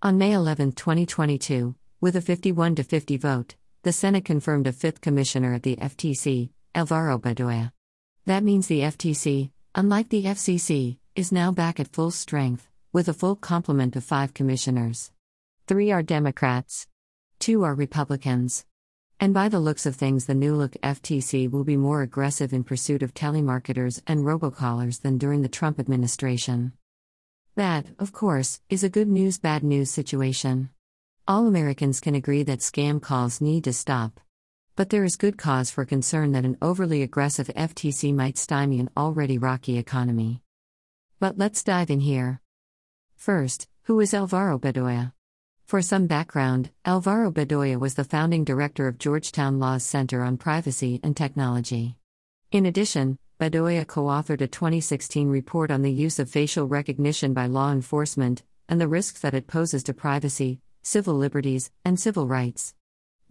On May 11, 2022, with a 51 to 50 vote, the Senate confirmed a fifth commissioner at the FTC, Alvaro Bedoya. That means the FTC, unlike the FCC, is now back at full strength, with a full complement of five commissioners. Three are Democrats, two are Republicans. And by the looks of things, the new look FTC will be more aggressive in pursuit of telemarketers and robocallers than during the Trump administration. That, of course, is a good news bad news situation. All Americans can agree that scam calls need to stop. But there is good cause for concern that an overly aggressive FTC might stymie an already rocky economy. But let's dive in here. First, who is Alvaro Bedoya? For some background, Alvaro Bedoya was the founding director of Georgetown Law's Center on Privacy and Technology. In addition, Bedoya co authored a 2016 report on the use of facial recognition by law enforcement and the risks that it poses to privacy, civil liberties, and civil rights.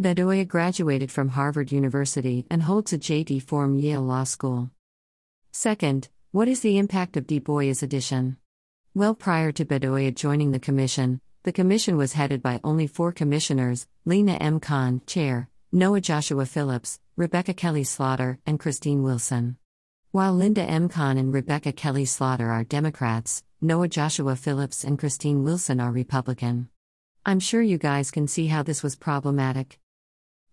Bedoya graduated from Harvard University and holds a JD from Yale Law School. Second, what is the impact of Bedoya's addition? Well, prior to Bedoya joining the commission, the commission was headed by only four commissioners Lina M. Khan, chair, Noah Joshua Phillips, Rebecca Kelly Slaughter, and Christine Wilson. While Linda M. Khan and Rebecca Kelly Slaughter are Democrats, Noah Joshua Phillips and Christine Wilson are Republican. I'm sure you guys can see how this was problematic.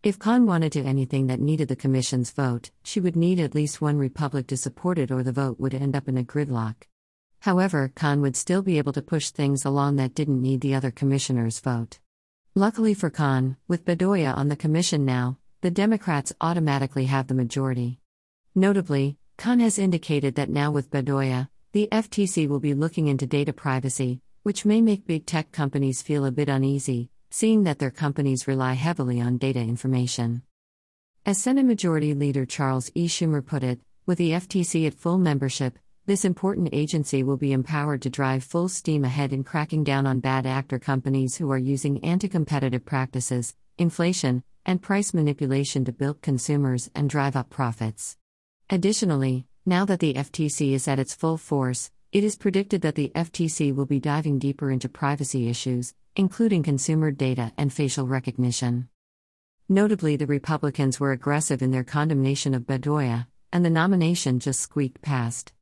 If Khan wanted to anything that needed the Commission's vote, she would need at least one Republic to support it, or the vote would end up in a gridlock. However, Khan would still be able to push things along that didn't need the other commissioners' vote. Luckily for Khan, with Bedoya on the commission now, the Democrats automatically have the majority. Notably, Khan has indicated that now with Bedoya, the FTC will be looking into data privacy, which may make big tech companies feel a bit uneasy, seeing that their companies rely heavily on data information. As Senate Majority Leader Charles E. Schumer put it, with the FTC at full membership, this important agency will be empowered to drive full steam ahead in cracking down on bad actor companies who are using anti competitive practices, inflation, and price manipulation to bilk consumers and drive up profits. Additionally, now that the FTC is at its full force, it is predicted that the FTC will be diving deeper into privacy issues, including consumer data and facial recognition. Notably, the Republicans were aggressive in their condemnation of Bedoya, and the nomination just squeaked past.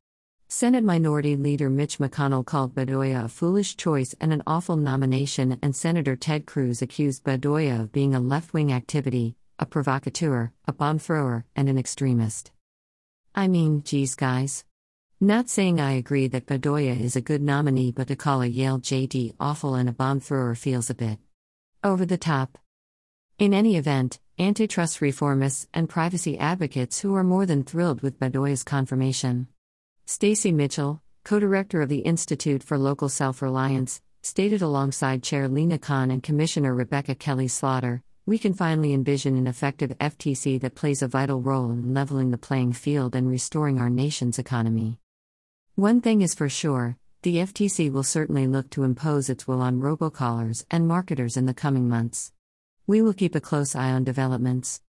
Senate Minority Leader Mitch McConnell called Bedoya a foolish choice and an awful nomination, and Senator Ted Cruz accused Bedoya of being a left wing activity, a provocateur, a bomb thrower, and an extremist. I mean, geez, guys. Not saying I agree that Bedoya is a good nominee, but to call a Yale JD awful and a bomb thrower feels a bit over the top. In any event, antitrust reformists and privacy advocates who are more than thrilled with Bedoya's confirmation. Stacy Mitchell, co-director of the Institute for Local Self-Reliance, stated alongside Chair Lina Khan and Commissioner Rebecca Kelly Slaughter, we can finally envision an effective FTC that plays a vital role in leveling the playing field and restoring our nation's economy. One thing is for sure, the FTC will certainly look to impose its will on robocallers and marketers in the coming months. We will keep a close eye on developments.